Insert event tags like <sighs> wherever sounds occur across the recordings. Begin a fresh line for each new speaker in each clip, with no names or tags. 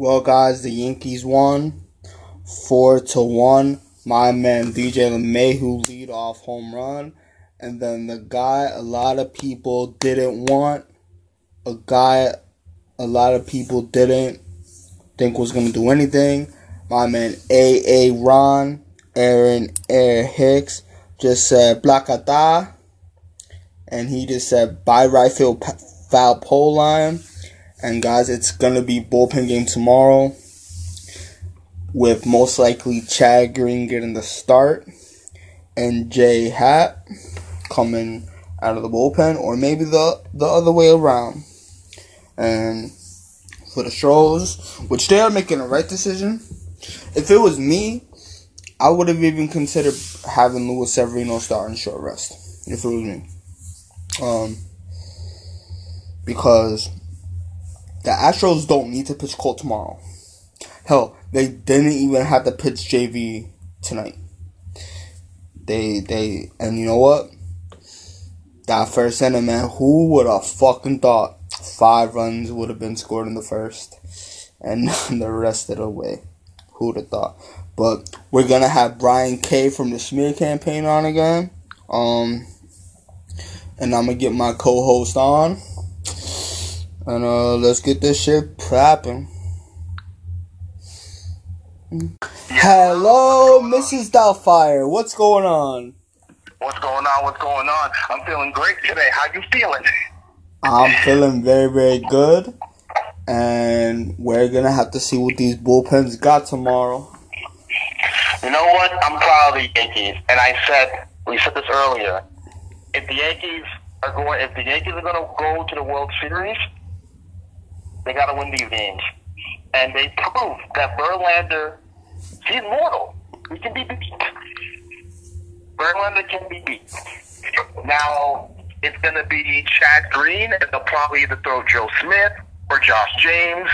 Well, guys, the Yankees won four to one. My man DJ LeMahieu lead off home run, and then the guy a lot of people didn't want, a guy a lot of people didn't think was gonna do anything. My man A. A. Ron, Aaron Air Hicks just said Blacata, and he just said by right field foul pole line. And guys, it's gonna be bullpen game tomorrow with most likely Chad Green getting the start and Jay Happ coming out of the bullpen, or maybe the the other way around. And for the Stros, which they are making the right decision. If it was me, I would have even considered having Luis Severino start in short rest. If it was me, um, because the Astros don't need to pitch Cole tomorrow. Hell, they didn't even have to pitch JV tonight. They they and you know what? That first inning, man, who would have fucking thought five runs would have been scored in the first, and <laughs> the rest of the way? Who'd have thought? But we're gonna have Brian K from the Schmear campaign on again. Um, and I'm gonna get my co-host on, and uh, let's get this shit popping. Hello, Mrs. Doubtfire. What's going on?
What's going on? What's going on? I'm feeling great today. How you feeling?
I'm feeling very, very good. And we're gonna have to see what these bullpens got tomorrow.
You know what? I'm proud of the Yankees, and I said we said this earlier. If the Yankees are going, if the Yankees are going to go to the World Series, they got to win these games, and they proved that Verlander, he's mortal. He can be beat. Verlander can be beat. Now it's going to be Chad Green, and they'll probably either throw Joe Smith or Josh James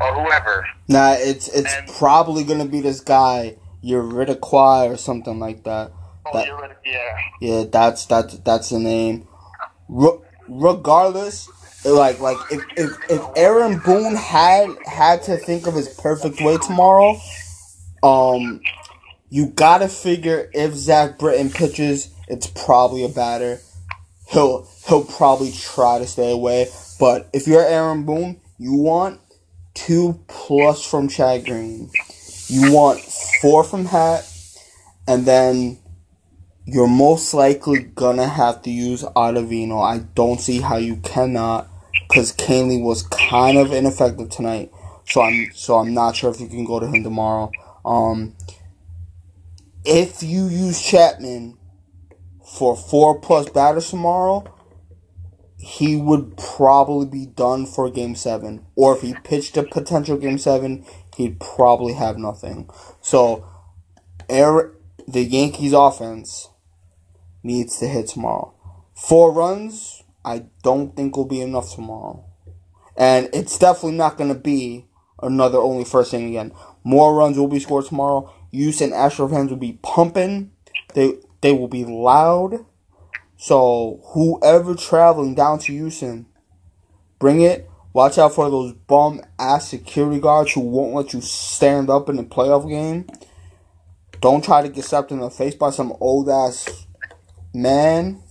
or whoever.
Nah, it's it's
And-
probably gonna be this guy, Eurydice or something like that.
Oh,
That-
Yeah.
Yeah, that's that's that's the name. Re- regardless, like like if, if if Aaron Boone had had to think of his perfect way tomorrow, um, you gotta figure if Zach Britton pitches, it's probably a batter. He'll he'll probably try to stay away. But if you're Aaron Boone, you want two plus from Chad Green. You want four from Hat, and then you're most likely gonna have to use Ottavino. I don't see how you cannot, because Kahnle was kind of ineffective tonight. So I'm so I'm not sure if you can go to him tomorrow. Um, if you use Chapman for four plus batters tomorrow, he would probably be done for Game Seven. Or if he pitched a potential Game Seven, he'd probably have nothing. So, Eric, the Yankees offense needs to hit tomorrow. Four runs, I don't think will be enough tomorrow. And it's definitely not going to be another only first inning again. More runs will be scored tomorrow. Houston Astro fans will be pumping. They they will be loud. So whoever traveling down to Houston, bring it. Watch out for those bum ass security guards who won't let you stand up in the playoff game. Don't try to get slapped in the face by some old ass man.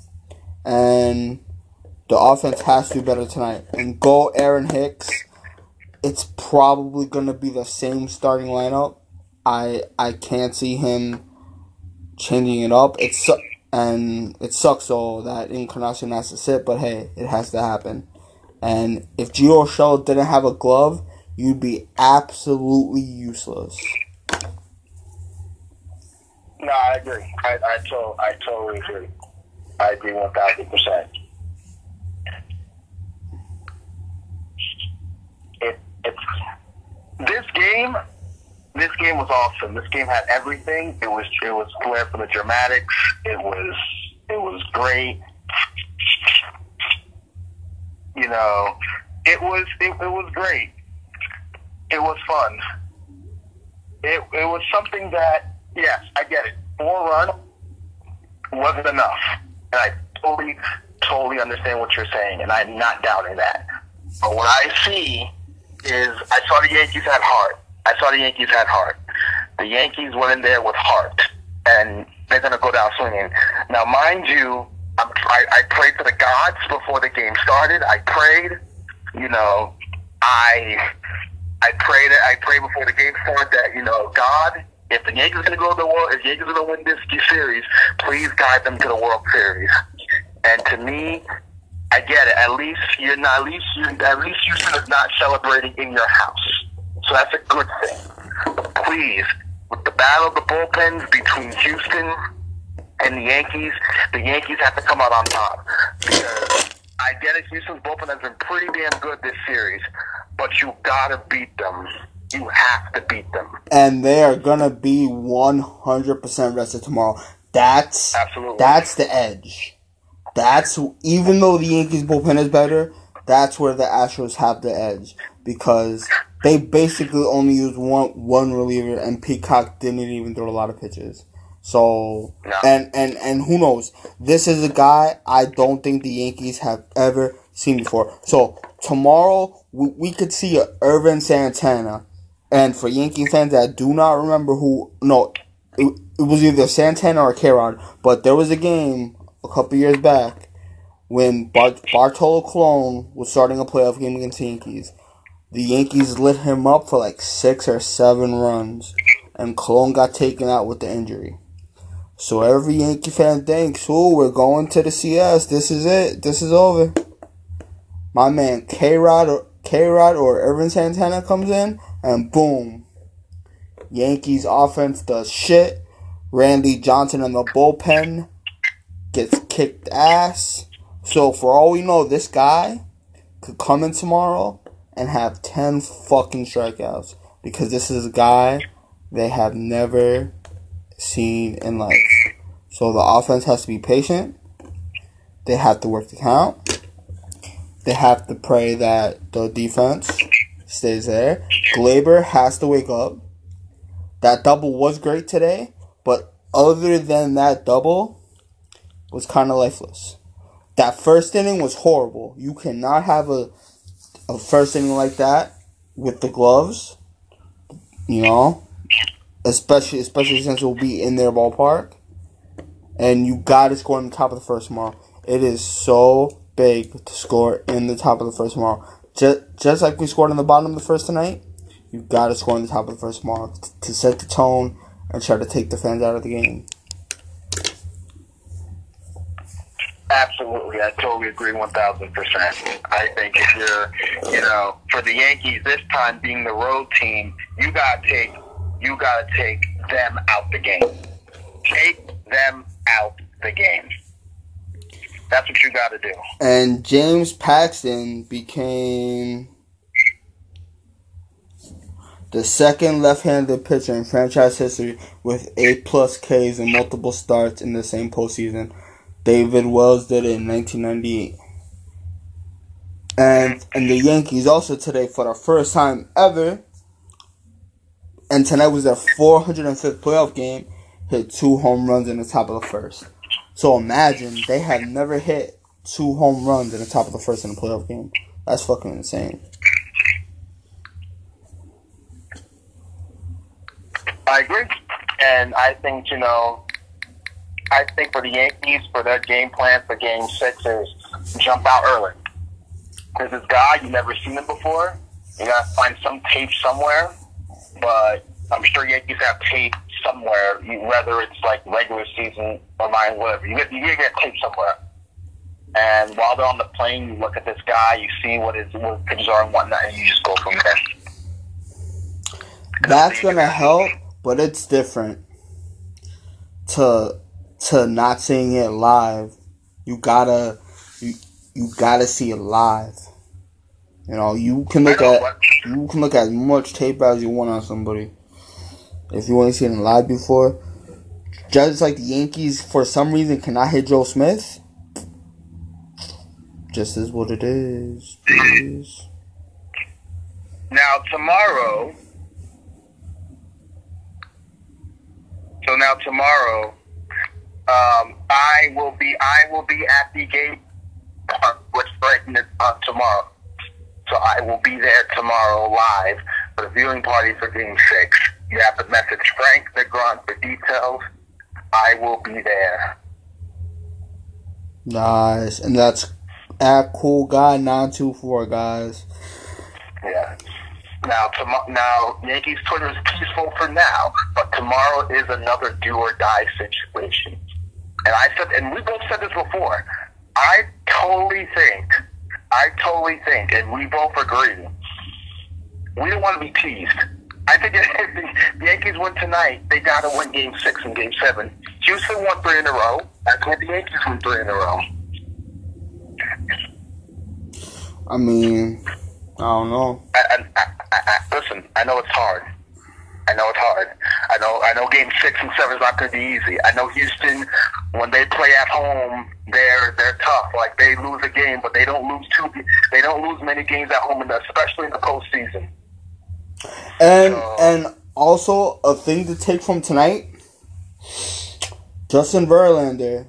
And the offense has to do better tonight. And go Aaron Hicks. It's probably gonna be the same starting lineup. I I can't see him changing it up. It's su- and it sucks though that Encarnacion has to sit, but hey, it has to happen. And if Gio Urshela didn't have a glove, you'd be absolutely useless.
No, I agree. I I, to, I totally agree. I agree one thousand percent. It this game. This game was awesome. This game had everything. It was it was flair for the dramatics. It was it was great. You know, it was it, it was great. It was fun. It it was something that yes, I get it. Four run wasn't enough, and I totally totally understand what you're saying, and I'm not doubting that. But what I see is I saw the Yankees had heart. I saw the Yankees had heart. The Yankees went in there with heart, and they're going to go down swinging. Now, mind you, I'm, I, I prayed to the gods before the game started. I prayed, you know, I I prayed I prayed before the game started that you know God, if the Yankees are going to go to the World, if the Yankees are going to win this series, please guide them to the World Series. And to me, I get it. At least you're not. At least you. At least Houston is not celebrating in your house, so that's a good thing. Please, with the battle of the bullpens between Houston and the Yankees, the Yankees have to come out on top because I get it. Houston's bullpen has been pretty damn good this series, but you gotta beat them. You have to beat them.
And they are gonna be one hundred percent rested tomorrow. That's
Absolutely.
that's the edge. That's even though the Yankees bullpen is better, that's where the Astros have the edge because they basically only used one one reliever and Peacock didn't even throw a lot of pitches. So and and and who knows? This is a guy I don't think the Yankees have ever seen before. So tomorrow we, we could see a Ervin Santana, and for Yankee fans that do not remember who, no, it, it was either Santana or K-Rod, but there was a game a couple years back when Bart, Bartolo Colon was starting a playoff game against the Yankees. The Yankees lit him up for like six or seven runs, and Colon got taken out with the injury. So every Yankee fan thinks, "Oh, we're going to the CS. This is it. This is over." My man K Rod or K Rod or Ervin Santana comes in, and boom, Yankees offense does shit. Randy Johnson in the bullpen gets kicked ass. So for all we know, this guy could come in tomorrow and have ten fucking strikeouts because this is a guy they have never seen in life. So the offense has to be patient. They have to work the count. They have to pray that the defense stays there. Gleyber has to wake up. That double was great today, but other than that double, was kind of lifeless. That first inning was horrible. You cannot have a a first inning like that with the gloves. You know, especially especially since we'll be in their ballpark, and you got to score in the top of the first tomorrow. It is so big to score in the top of the first tomorrow. Just just like we scored in the bottom of the first tonight, you got to score in the top of the first tomorrow to set the tone and try to take the fans out of the game.
Absolutely, I totally agree one thousand percent. I think if you're, you know, for the Yankees this time being the road team, you gotta take, you gotta take them out the game. Take them out the game. That's what you gotta do.
And James Paxton became the second left-handed pitcher in franchise history with eight plus Ks and multiple starts in the same postseason. David Wells did it in 1998. And and the Yankees also today for the first time ever, and tonight was their 405th playoff game, hit two home runs in the top of the first. So imagine they have never hit two home runs in the top of the first in a playoff game. That's fucking insane.
I agree, and I think you know, I think for the Yankees for their game plan for Game Six is jump out early. There's this guy you never seen him before. You gotta find some tape somewhere, but I'm sure Yankees have tape somewhere, whether it's like regular season or mine, whatever. You get you get tape somewhere. And while they're on the plane, you look at this guy, you see what his what his pitches are and whatnot, and you just go from there.
That's gonna help, but it's different to to not seeing it live. You gotta you you gotta see it live. You know, you can look at you can look as much tape as you want on somebody. If you ain't seen it live before, just like the Yankees for some reason cannot hit Joe Smith. Just is what it is. Please.
Now tomorrow. So now tomorrow, um, I will be I will be at the game, uh, which breaking it uh, tomorrow. So I will be there tomorrow live for the viewing party for Game 6. You have to message Frank the Grunt for details. I will be there.
Nice. And that's at cool guy 924, guys.
Yeah. Now, tom- now Yankees Twitter is peaceful for now, but tomorrow is another do or die situation. And I said, and we both said this before. I totally think, I totally think, and we both agree, we don't want to be teased. I think <laughs> if the Yankees win tonight, they got to win Game Six and Game Seven. Houston won three in a row. That's what the Yankees won three in a row.
I mean, I don't know.
I, I, I, I, listen, I know it's hard. I know it's hard. I know. I know. Game six and seven is not going to be easy. I know Houston, when they play at home, they're they're tough. Like they lose a game, but they don't lose two. They don't lose many games at home, especially in the postseason.
And so, and also a thing to take from tonight. Justin Verlander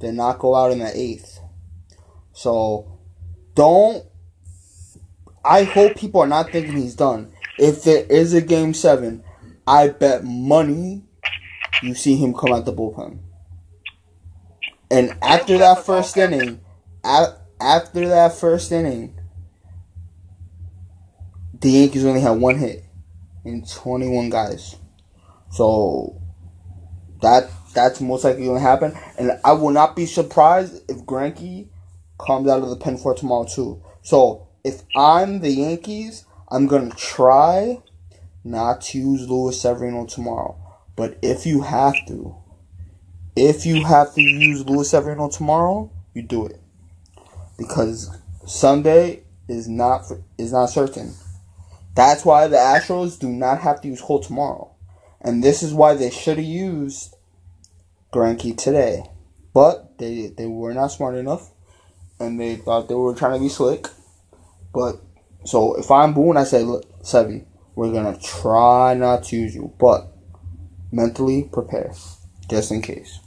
did not go out in the eighth. So don't I hope people are not thinking he's done. If there is a game seven, I bet money you see him come out the bullpen. And after that first inning, after that first inning, the Yankees only had one hit in 21 guys. So that that's most likely going to happen. And I will not be surprised if Greinke comes out of the pen for tomorrow too. So if I'm the Yankees, I'm gonna try not to use Luis Severino tomorrow. But if you have to, if you have to use Luis Severino tomorrow, you do it because Sunday is not is not certain. That's why the Astros do not have to use Cole tomorrow, and this is why they should have used Greinke today, but they they were not smart enough, and they thought they were trying to be slick but so if I'm Boone, I say, look, Sevy, we're gonna try not to use you, but mentally prepare just in case.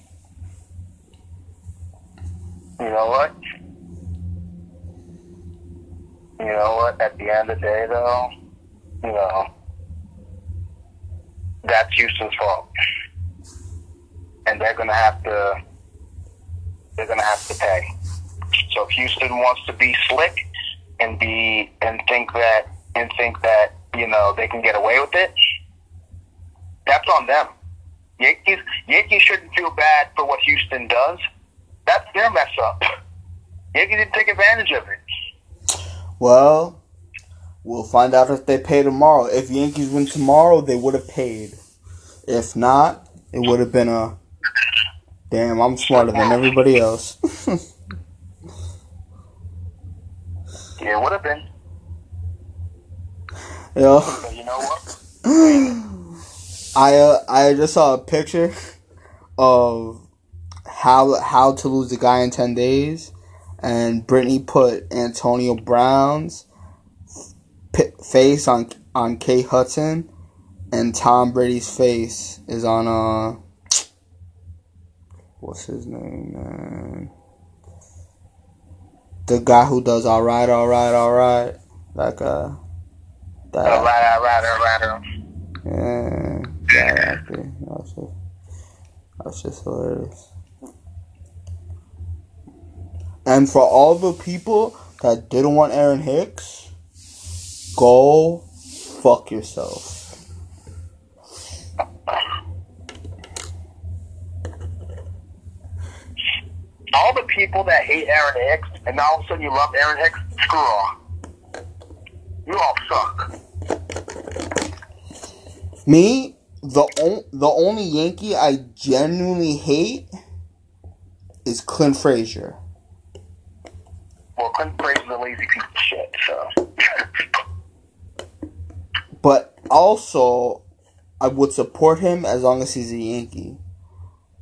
You know what? You know what? At the end of the day, though, you know, that's Houston's fault, and they're gonna have to. They're gonna have to pay. So if Houston wants to be slick and be and think that and think that you know they can get away with it. That's on them. Yankees Yankees shouldn't feel bad for what Houston does. That's their mess up. <laughs> Yankees didn't take advantage of it.
Well, we'll find out if they pay tomorrow. If Yankees win tomorrow, they would have paid. If not, it would have been a damn. I'm smarter than everybody else. <laughs>
Yeah, it would have been.
Yo.
But you know what?
I uh, I just saw a picture of how how to lose a guy in ten days, and Brittany put Antonio Brown's p- face on on Kate Hudson, and Tom Brady's face is on uh what's his name man the guy who does all right, all right, all right, like uh,
All right, right, all right.
Yeah, actor. That just, that just hilarious. And for all the people that didn't want Aaron Hicks, go fuck yourself.
all the people that hate Aaron Hicks and now all of a sudden you love Aaron Hicks, screw off. You all suck.
Me, the o- the only Yankee I genuinely hate is Clint Frazier.
Well, Clint Frazier's a lazy piece of shit, so. <laughs>
but also, I would support him as long as he's a Yankee.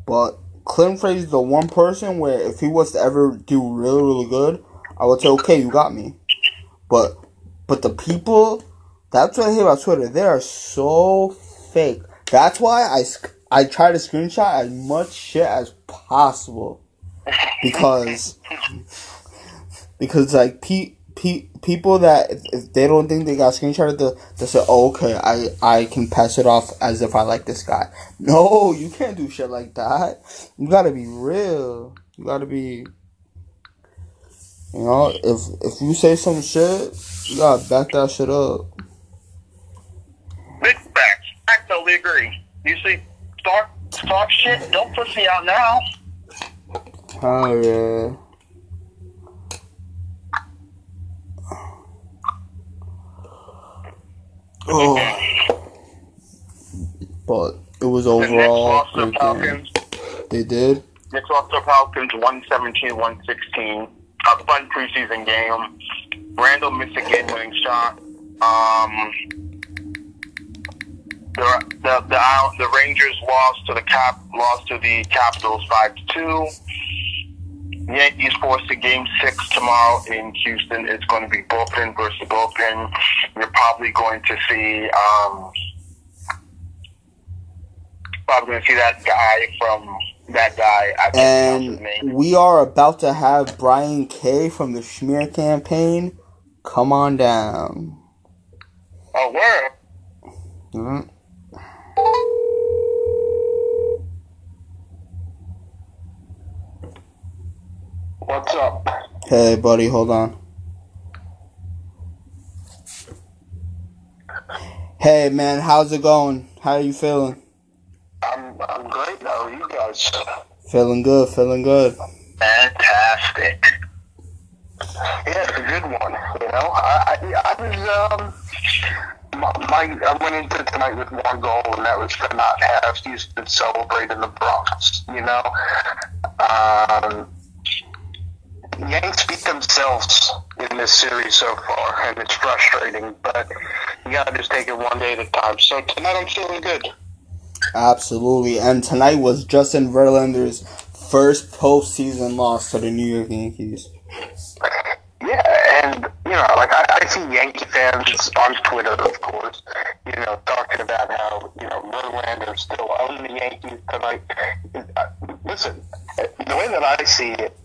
But Clint Frazier is the one person where if he was to ever do really really good, I would say okay, you got me. But but the people, that's what I hate about Twitter. They are so fake. That's why I I try to screenshot as much shit as possible because because like pe- pe- people that if, they don't think they got screenshotted, they they say, "Oh, okay, I I can pass it off as if I like this guy." No, you can't do shit like that. You gotta be real. You gotta be. You know, if if you say some shit, you gotta back that shit up.
Big facts. I totally agree. You see, start talk shit. Don't pussy out now.
Oh yeah. Oh. But it was overall.
The Knicks lost to the
great game.
Falcons.
They did.
Knicks lost to Falcons 117 116. A fun preseason game. Randle missed a game winning shot. Um, the, the, the, the Rangers lost to the Cap lost to the Capitals 5 to 2. Yankees forced to game six tomorrow in Houston. It's going to be bullpen versus bullpen. You're probably going to see um, probably going to see that guy from that guy. I can't pronounce his
And we are about to have Brian K from the Schmear campaign. Come on down.
Oh, word.
Mhm.
What's up?
Hey, buddy, hold on. Hey, man, how's it going? How are you feeling?
I'm I'm great. How are you guys?
Feeling good, feeling good.
Fantastic. Yeah, it's a good one. You know, I I, I was um. My, I went into tonight with one goal, and that was to not have Houston celebrate in the Bronx. You know, um, Yanks beat themselves in this series so far, and it's frustrating. But you gotta just take it one day at a time. So tonight, I'm feeling good.
Absolutely. And tonight was Justin Verlander's first postseason loss to the New York Yankees.
Yeah, and you know, like I, I see Yankee fans on Twitter, of course, you know, talking about how you know Verlander still own the Yankees tonight. Uh, Listen, the way that I see it,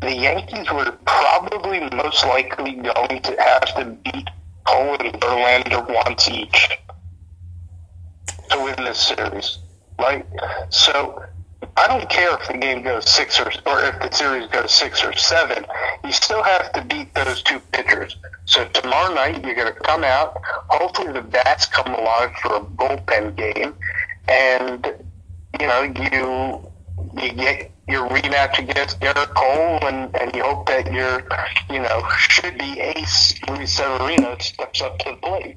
the Yankees were probably most likely going to have to beat Cole and Verlander once each to win this series, right? So I don't care if the game goes six or or if the series goes six or seven. You still have to beat those two pitchers. So tomorrow night you're going to come out. Hopefully the bats come alive for a bullpen game, and you know you you get your rematch against Garrett Cole, and, and you hope that your you know should be ace Luis Severino steps up to the plate.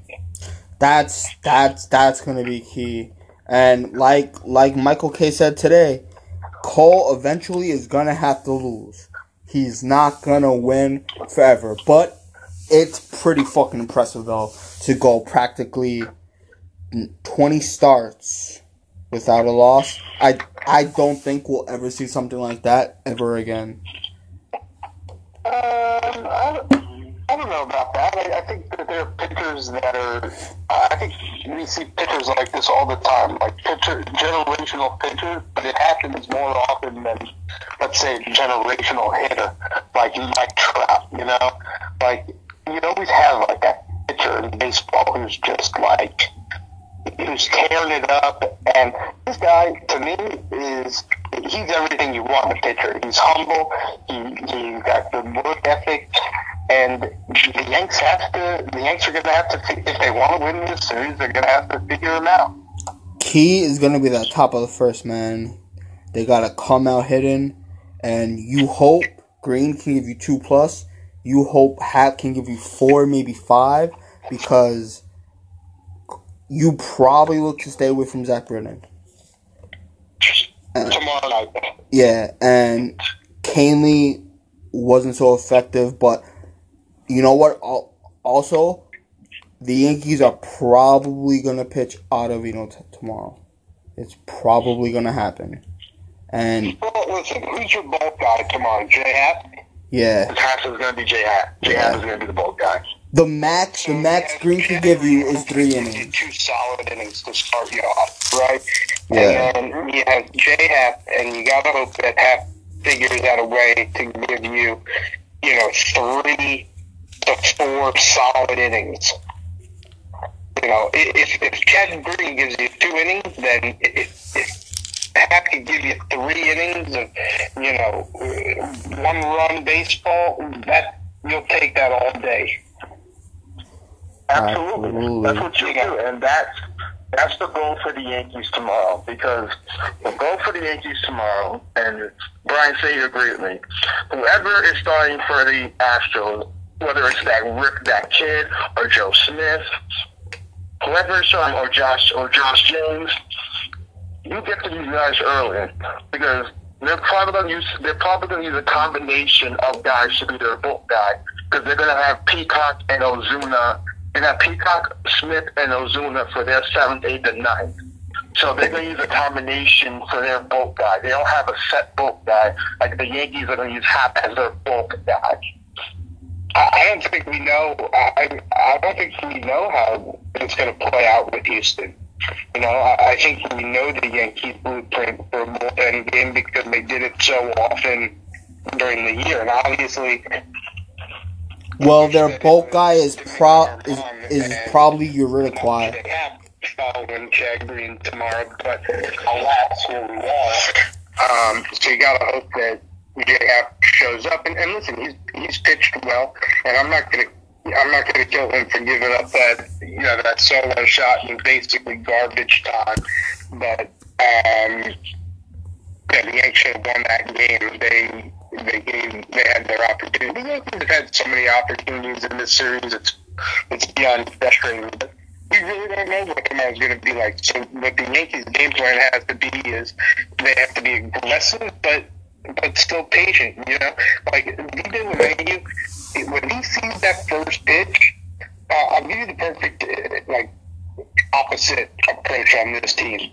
That's that's that's gonna be key. And like like Michael Kay said today, Cole eventually is gonna have to lose. He's not gonna win forever. But it's pretty fucking impressive though to go practically twenty starts without a loss. I I don't think we'll ever see something like that ever again.
Um, I, I don't know about that. I, I think that there are pitchers that are. I think we see pitchers like this all the time, like pitcher generational pitchers, but it happens more often than, let's say, generational hitter, like Mike Trout. You know, like you always have like that pitcher in baseball who's just like who's tearing it up. And this guy, to me, is he's everything you want in a pitcher. He's humble. He he's got the work ethic. And the Yanks have to. The Yanks are going to have to. If they want to win this series, they're going to have to figure them out.
Key is gonna be that top of the first man. They gotta come out hitting, and you hope Green can give you two plus. You hope Hat can give you four, maybe five, because you probably look to stay away from Zach Britton.
Tomorrow night.
Yeah, and Kahnle wasn't so effective, but you know what? Also, the Yankees are probably gonna pitch Ottavino t- tomorrow. It's probably gonna happen, and
Well, listen. Who's your bulk guy tomorrow? J Hat.
yeah,
Hat is going to be J Hat. J Hat is going to be the bulk guy.
the max the max Green can give you is three innings.
Two solid innings to start you off, right?
Yeah.
And then you have J Happ, and you got to hope that Happ figures out a way to give you, you know, three to four solid innings. You know, if if Chad Green gives you two innings, then if, if Happ can give you three innings of you know one run baseball, that you'll take that all day.
Absolutely.
Absolutely.
That's what you do, and that's that's the goal for the Yankees tomorrow. Because the goal for the Yankees tomorrow, and Brian say you agree with me. Whoever is starting for the Astros, whether it's that Rick, that kid, or Joe Smith, whoever is starting, or Josh, or Josh James, you get to these guys early because they're probably going to use they're probably going to use a combination of guys to be their bulk guy because they're going to have Peacock and Osuna and have Peacock, Smith, and Osuna for their seventh, eighth, and ninth. So they're going to use a combination for their bulk guy. They don't have a set bulk guy like the Yankees are going to use Happ as their bulk guy.
I I don't think we know. I I don't think we know how it's going to play out with Houston. You know, I, I think we know the Yankees blueprint for a bullpen game because they did it so often during the year, and obviously,
Well, their bulk guy is pro is, is probably Uridiquai.
they have following Chad Green tomorrow, but alas, here we are. Um, so you got to hope that JF shows up. And, and listen, he's he's pitched well, and I'm not gonna. I'm not to kill him for giving up that, you know, that solo shot in basically garbage time. But um, yeah, the Yankees should have won that game. They they gave they had their opportunity. The Yankees have had so many opportunities in this series. It's it's beyond frustrating. But we really don't know what tomorrow's going to be like. So what the Yankees' game plan has to be is they have to be aggressive, but but still patient. You know, like DJ LeMahieu, when he sees that first pitch, uh, I'll give you the perfect uh, like opposite approach on this team.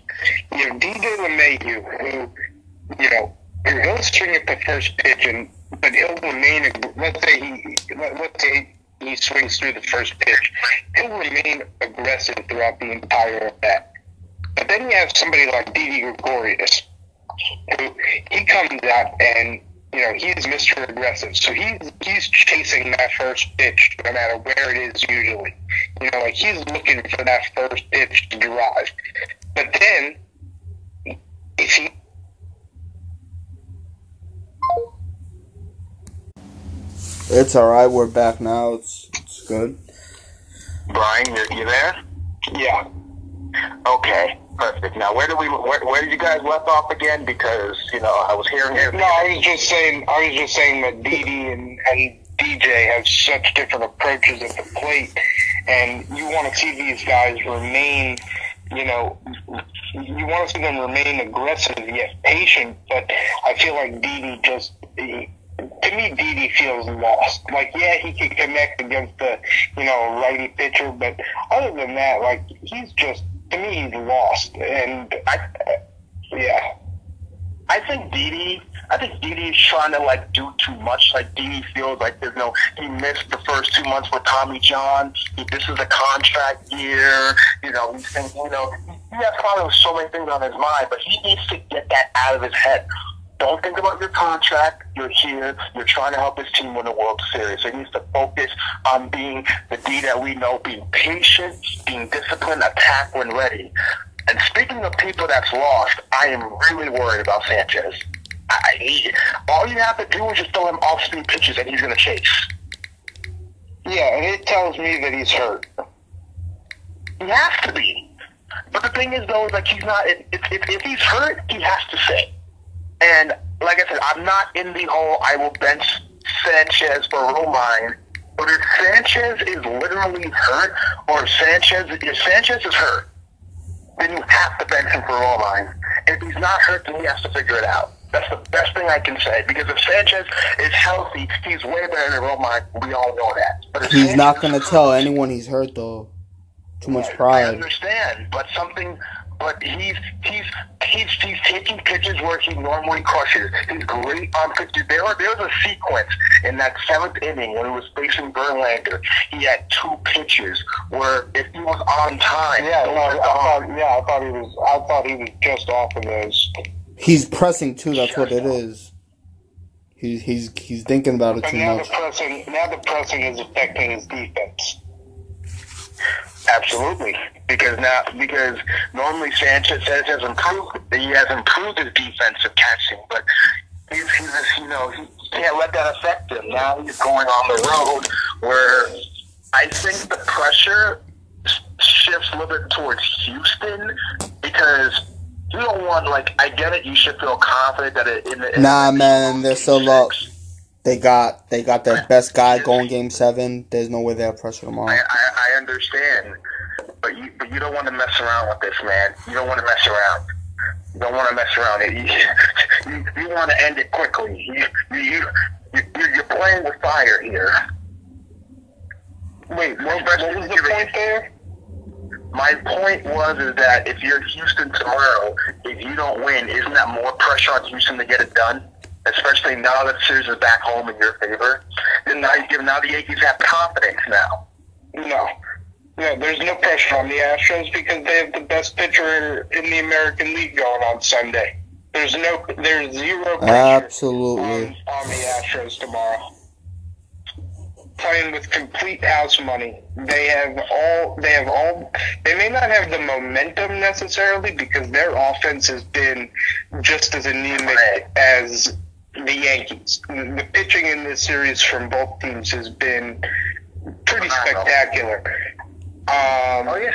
You have DJ LeMahieu, who you know he'll swing at the first pitch, and but he'll remain. Let's say he let- let's say he swings through the first pitch, he'll remain aggressive throughout the entire at bat. But then you have somebody like Didi Gregorius, who he comes out and you know he's Mr. Aggressive, so he's he's chasing that first pitch no matter where it is usually. You know, like he's looking for that first pitch to drive. But then if he
It's all right. We're back now. It's it's good.
Brian, you you there?
yeah.
Okay, perfect. Now, where did we? Where, where did you guys left off again? Because you know, I was hearing it.
No, I was just saying. I was just saying that Didi and, and DJ have such different approaches at the plate, and you want to see these guys remain. You know, you want to see them remain aggressive yet patient. But I feel like Didi just. He, to me, Didi feels lost. Like, yeah, he can connect against the, you know, righty pitcher, but other than that, like, he's just, to me, he's lost. And, I, yeah.
I think Didi. I think Didi's trying to like do too much. Like Didi feels like there's no. He missed the first two months with Tommy John. This is a contract year. You know, he's thinking. You know, he has probably so many things on his mind, but he needs to get that out of his head. Don't think about your contract. You're here. You're trying to help this team win the World Series. So he needs to focus on being the D that we know, being patient, being disciplined, attack when ready. And speaking of people that's lost, I am really worried about Sanchez. I, he, all you have to do is just throw him off-speed pitches, and he's going to chase.
Yeah, and it tells me that he's hurt.
He has to be. But the thing is, though, is like he's not. If, if, if he's hurt, he has to stay. And like I said, I'm not in the whole I will bench Sanchez for Romine. But if Sanchez is literally hurt, or if Sanchez if Sanchez is hurt, then you have to bench him for Romine. If he's not hurt, then he has to figure it out. That's the best thing I can say. Because if Sanchez is healthy, he's way better than Romine. We all know that. But if
He's
Sanchez
not gonna tell anyone he's hurt though. Too much pride.
I understand, but something, but he's he's he's he's taking pitches where he normally crushes. He's great on pitches. There was there was a sequence in that seventh inning when he was facing Verlander. He had two pitches where if he was on time,
Yeah,
those
no, I thought, yeah, I thought he was. I thought he was just off of those.
He's pressing too. That's what it is. He's he's he's thinking about it
But
too
now
much.
the pressing, now the pressing is affecting his defense.
Absolutely, because now because normally Sanchez says has improved. He has improved his defensive catching, but he's, he's just, you know he can't let that affect him. Now he's going on the road where I think the pressure shifts a little bit towards Houston because you don't want like I get it. You should feel confident that it, in the in
Nah,
the,
man, they're so up. They got they got their best guy going game seven. There's no way they'll pressure
I,
tomorrow.
I, I understand, but you but you don't want to mess around with this, man. You don't want to mess around. You don't want to mess around. You, you, <laughs> you want to end it quickly. You, you, you, you, you're playing with fire here.
Wait, what, what was the point there?
My point was is that if you're Houston tomorrow, if you don't win, isn't that more pressure on Houston to get it done? Especially now that the series is back home in your favor. And now you give now the Yankees have confidence now.
No. No, there's no pressure on the Astros because they have the best pitcher in the American League going on Sunday. There's no, there's zero pressure on,
Absolutely.
on the Astros tomorrow. Playing with complete house money. They have all, they have all, they may not have the momentum necessarily because their offense has been just as anemic as the Yankees. The pitching in this series from both teams has been pretty spectacular. Um,
Oh yeah.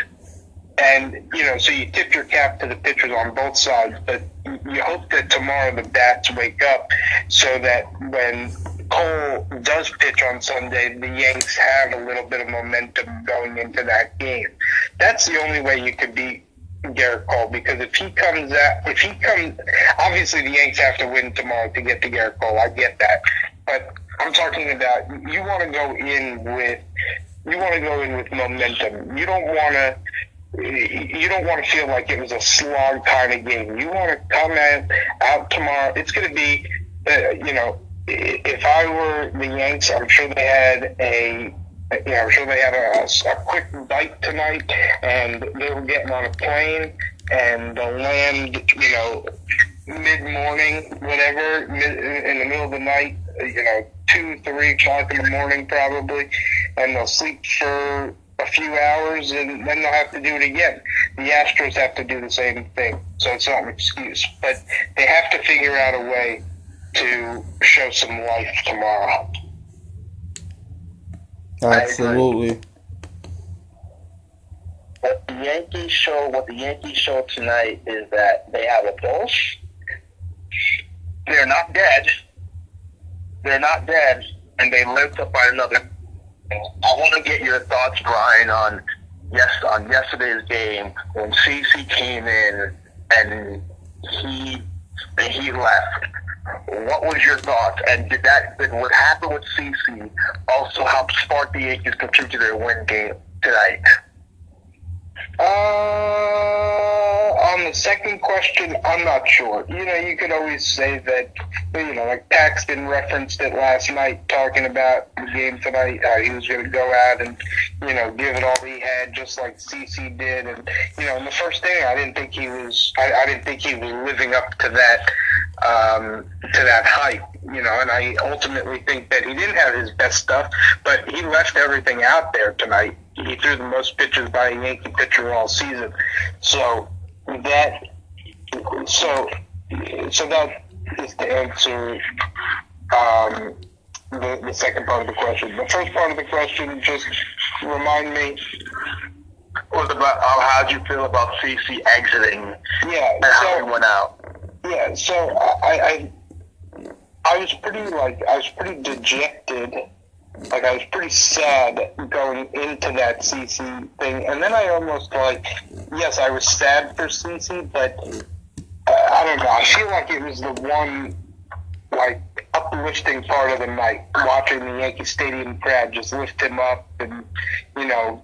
and you know, so you tip your cap to the pitchers on both sides, but you hope that tomorrow the bats wake up so that when Cole does pitch on Sunday, the Yanks have a little bit of momentum going into that game. That's the only way you could beat Garrett Cole because if he comes out, if he comes, obviously the Yanks have to win tomorrow to get to Garrett Cole. I get that, but I'm talking about you want to go in with you want to go in with momentum. You don't want to you don't want to feel like it was a slog kind of game. You want to come out, out tomorrow. It's going to be, uh, you know, if I were the Yanks, I'm sure they had a, you know, I'm sure they had a, a quick bite tonight, and they were getting on a plane, and they'll land, you know, mid morning, whatever, mid, in the middle of the night, uh, you know, two, three o'clock in the morning probably, and they'll sleep for a few hours and then they'll have to do it again. The Astros have to do the same thing, so it's not an excuse. But they have to figure out a way to show some life tomorrow.
Absolutely.
What the Yankees show, what the Yankees show tonight is that they have a pulse. They're not dead. They're not dead, and they lived up by another. I want to get your thoughts, Brian, on yes on yesterday's game when CC came in and he and he left. What was your thoughts? And did that did what happened with CC also help spark the Yankees contribute to their win game tonight?
Uh, on the second question, I'm not sure. You know, you could always say that, you know, like Paxton referenced it last night, talking about the game tonight. Uh, he was going to go out and, you know, give it all he had, just like CC did. And you know, in the first inning, I didn't think he was. I, I didn't think he was living up to that. Um, to that hype, you know, and I ultimately think that he didn't have his best stuff, but he left everything out there tonight. He threw the most pitches by a Yankee pitcher all season. So that, so, so that is to answer um, the, the second part of the question. The first part of the question, just remind me.
was about how'd you feel about CC exiting
Yeah.
and how he went out?
Yeah, so I, I I was pretty like I was pretty dejected. Like I was pretty sad going into that CC thing, and then I almost like yes, I was sad for CC, but uh, I don't know. I feel like it was the one like uplifting part of the night, watching the Yankee Stadium crowd just lift him up and you know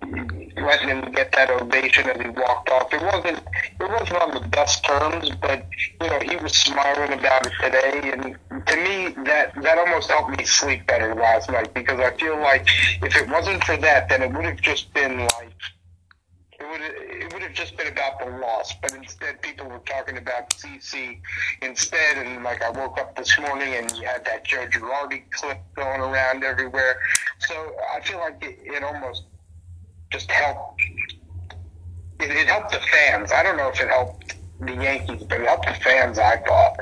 letting him get that ovation as he walked off. It wasn't it wasn't on the best terms, but you know he was smiling about it today, and to me that that almost helped me sleep better last night because I feel like if it wasn't for that, then it would have just been like would it would have just been about the loss, but instead people were talking about CC instead. And like I woke up this morning and you had that Joe Girardi clip going around everywhere. So I feel like it, it almost just helped. It, it helped the fans. I don't know if it helped the Yankees, but it helped the fans. I thought.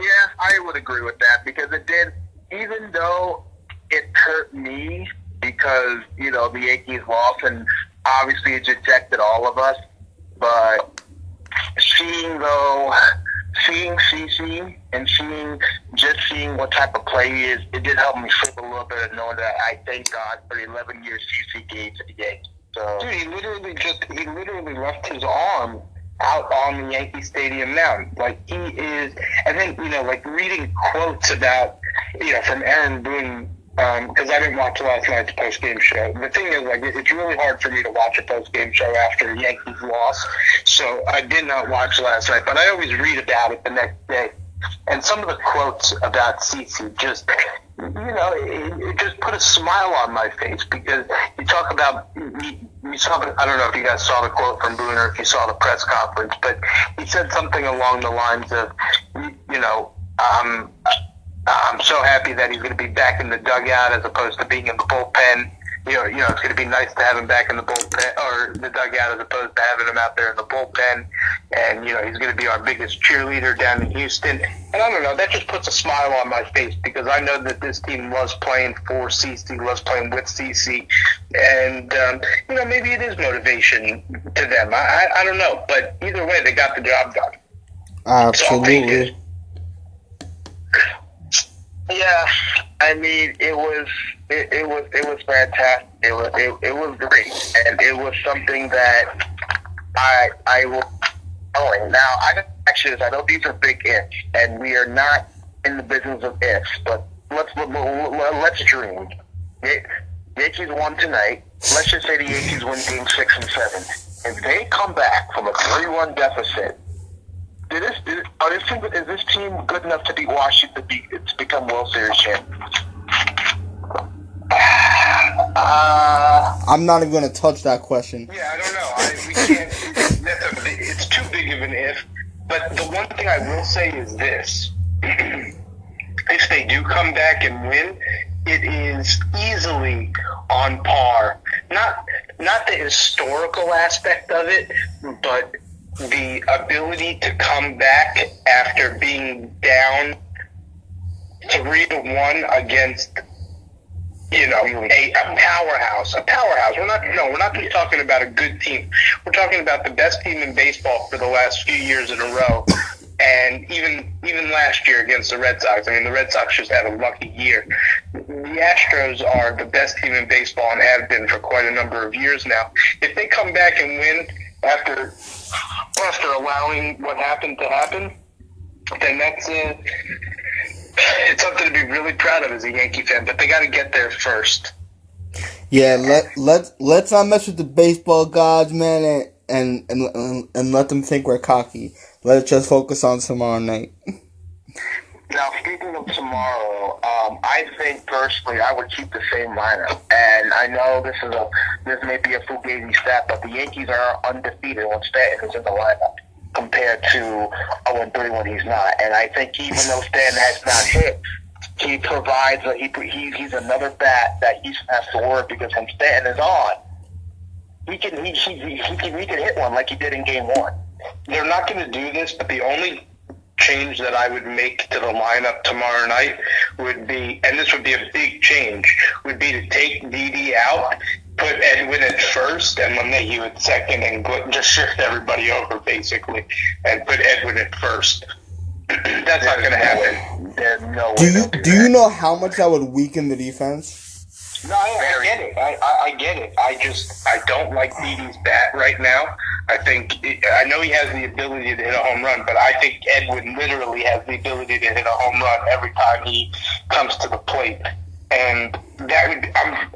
Yeah, I would agree with that because it did, even though it hurt me because, you know, the Yankees lost and obviously it dejected all of us. But seeing, though, seeing CC and seeing, just seeing what type of play he is, it did help me sleep a little bit knowing that I thank God for the 11 years CC gave to the Yankees. So,
Dude, he literally just, he literally left his arm out on the Yankee Stadium mound. Like he is, and then you know, like reading quotes about, you know, from Aaron Boone. Because I didn't watch last night's post game show. The thing is, like, it's really hard for me to watch a post game show after Yankees loss. So I did not watch last night, but I always read about it the next day. And some of the quotes about CC just, you know, it, it just put a smile on my face because you talk about, you, you saw, the, I don't know if you guys saw the quote from Boone or if you saw the press conference, but he said something along the lines of, you know, um, I'm so happy that he's going to be back in the dugout as opposed to being in the bullpen. You know, you know, it's going to be nice to have him back in the bullpen or the dugout as opposed to having him out there in the bullpen. And you know, he's going to be our biggest cheerleader down in Houston. And I don't know, that just puts a smile on my face because I know that this team loves playing for CC, loves playing with CC, and um, you know, maybe it is motivation to them. I, I, I don't know, but either way, they got the job done.
Absolutely.
Yeah, I mean, it was it, it was it was fantastic. It was it, it was great, and it was something that I I will. Oh, now I got actually I know these are big ifs, and we are not in the business of ifs, but let's let, let's dream. Yankees won tonight. Let's just say the Yankees win Game Six and Seven. If they come back from a three-one deficit did this, did, are this team, is this team good enough to beat Washington to, be, to become World Series champions?
Uh, <sighs> I'm not even going to touch that question.
Yeah, I don't know. I, we can't. A, <laughs> it's too big of an if. But the one thing I will say is this: <clears throat> if they do come back and win, it is easily on par. Not not the historical aspect of it, but the ability to come back after being down three to one against you know a, a powerhouse a powerhouse. We're not no we're not just talking about a good team. We're talking about the best team in baseball for the last few years in a row. And even even last year against the Red Sox. I mean the Red Sox just had a lucky year. The Astros are the best team in baseball and have been for quite a number of years now. If they come back and win after after allowing what happened to happen, then that's uh, it's something to be really proud of as a Yankee fan. But they got to get there first.
Yeah, let let let's not mess with the baseball gods, man, and and and, and let them think we're cocky. Let's just focus on tomorrow night. <laughs>
Now, speaking of tomorrow, um, I think personally I would keep the same lineup. And I know this is a this may be a fugazi stat, but the Yankees are undefeated when Stanton is in the lineup compared to 0 3 when he's not. And I think even though Stanton has not hit, he provides a, he, he he's another bat that he has to work because when Stanton is on, he can he, he, he can he can hit one like he did in Game One.
They're not going to do this, but the only change that I would make to the lineup tomorrow night would be, and this would be a big change, would be to take Didi out, put Edwin at first, and LeMahieu at second, and just shift everybody over basically, and put Edwin at first. <clears throat> That's not going to happen.
There's no
Do
way
you
they'll
do you know how much that would weaken the defense?
No, I, I get it. I, I, I get it. I just I don't like Didi's bat right now. I think I know he has the ability to hit a home run, but I think Edwin literally has the ability to hit a home run every time he comes to the plate, and that would I'm.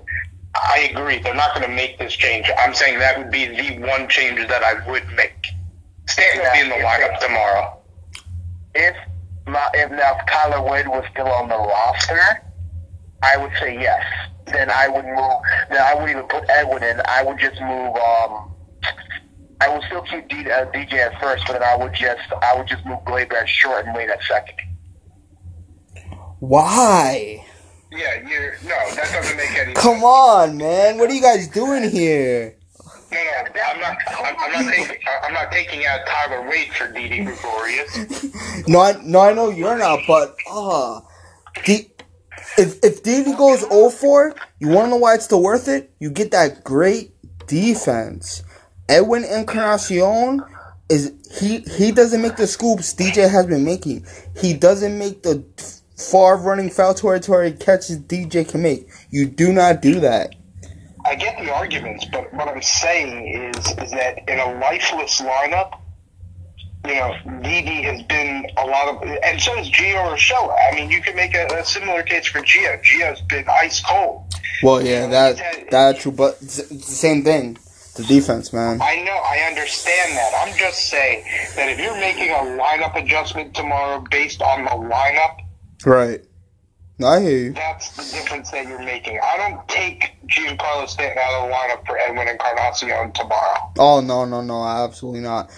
I agree. They're not going to make this change. I'm saying that would be the one change that I would make. Stanton will be in the lineup tomorrow.
If my, if now if Tyler Wade was still on the roster, I would say yes. Then I would move. Then I wouldn't even put Edwin in. I would just move. Um, I would still keep D, uh, DJ at first, but then I would just I would just move Gleyber at short and Wade at second.
Why?
Yeah, you're no, that doesn't make any.
Come on, man. What are you guys doing here?
No, no, I'm not. I'm, I'm not taking. I'm not taking out Tyler Wade for Didi Gregorius. <laughs>
No, I, no, I know you're not, but uh, D, if if Davey goes 0-4, you want to know why it's still worth it? You get that great defense. Edwin Encarnacion is he he doesn't make the scoops DJ has been making. He doesn't make the far running foul territory catches DJ can make. You do not do that.
I get the arguments, but what I'm saying is is that in a lifeless lineup, you know, Didi has been a lot of, and so is Gio Urshela. I mean, you could make a, a similar case for Gio. Gio's been ice cold.
Well, yeah, that that's true, but it's it's the same thing. The defense, man.
I know, I understand that. I'm just saying that if you're making a lineup adjustment tomorrow based on the lineup,
Right. I hear you.
that's the difference that you're making. I don't take Giancarlo Stanton out of the lineup for Edwin and Encarnacion tomorrow.
Oh no, no, no, absolutely not.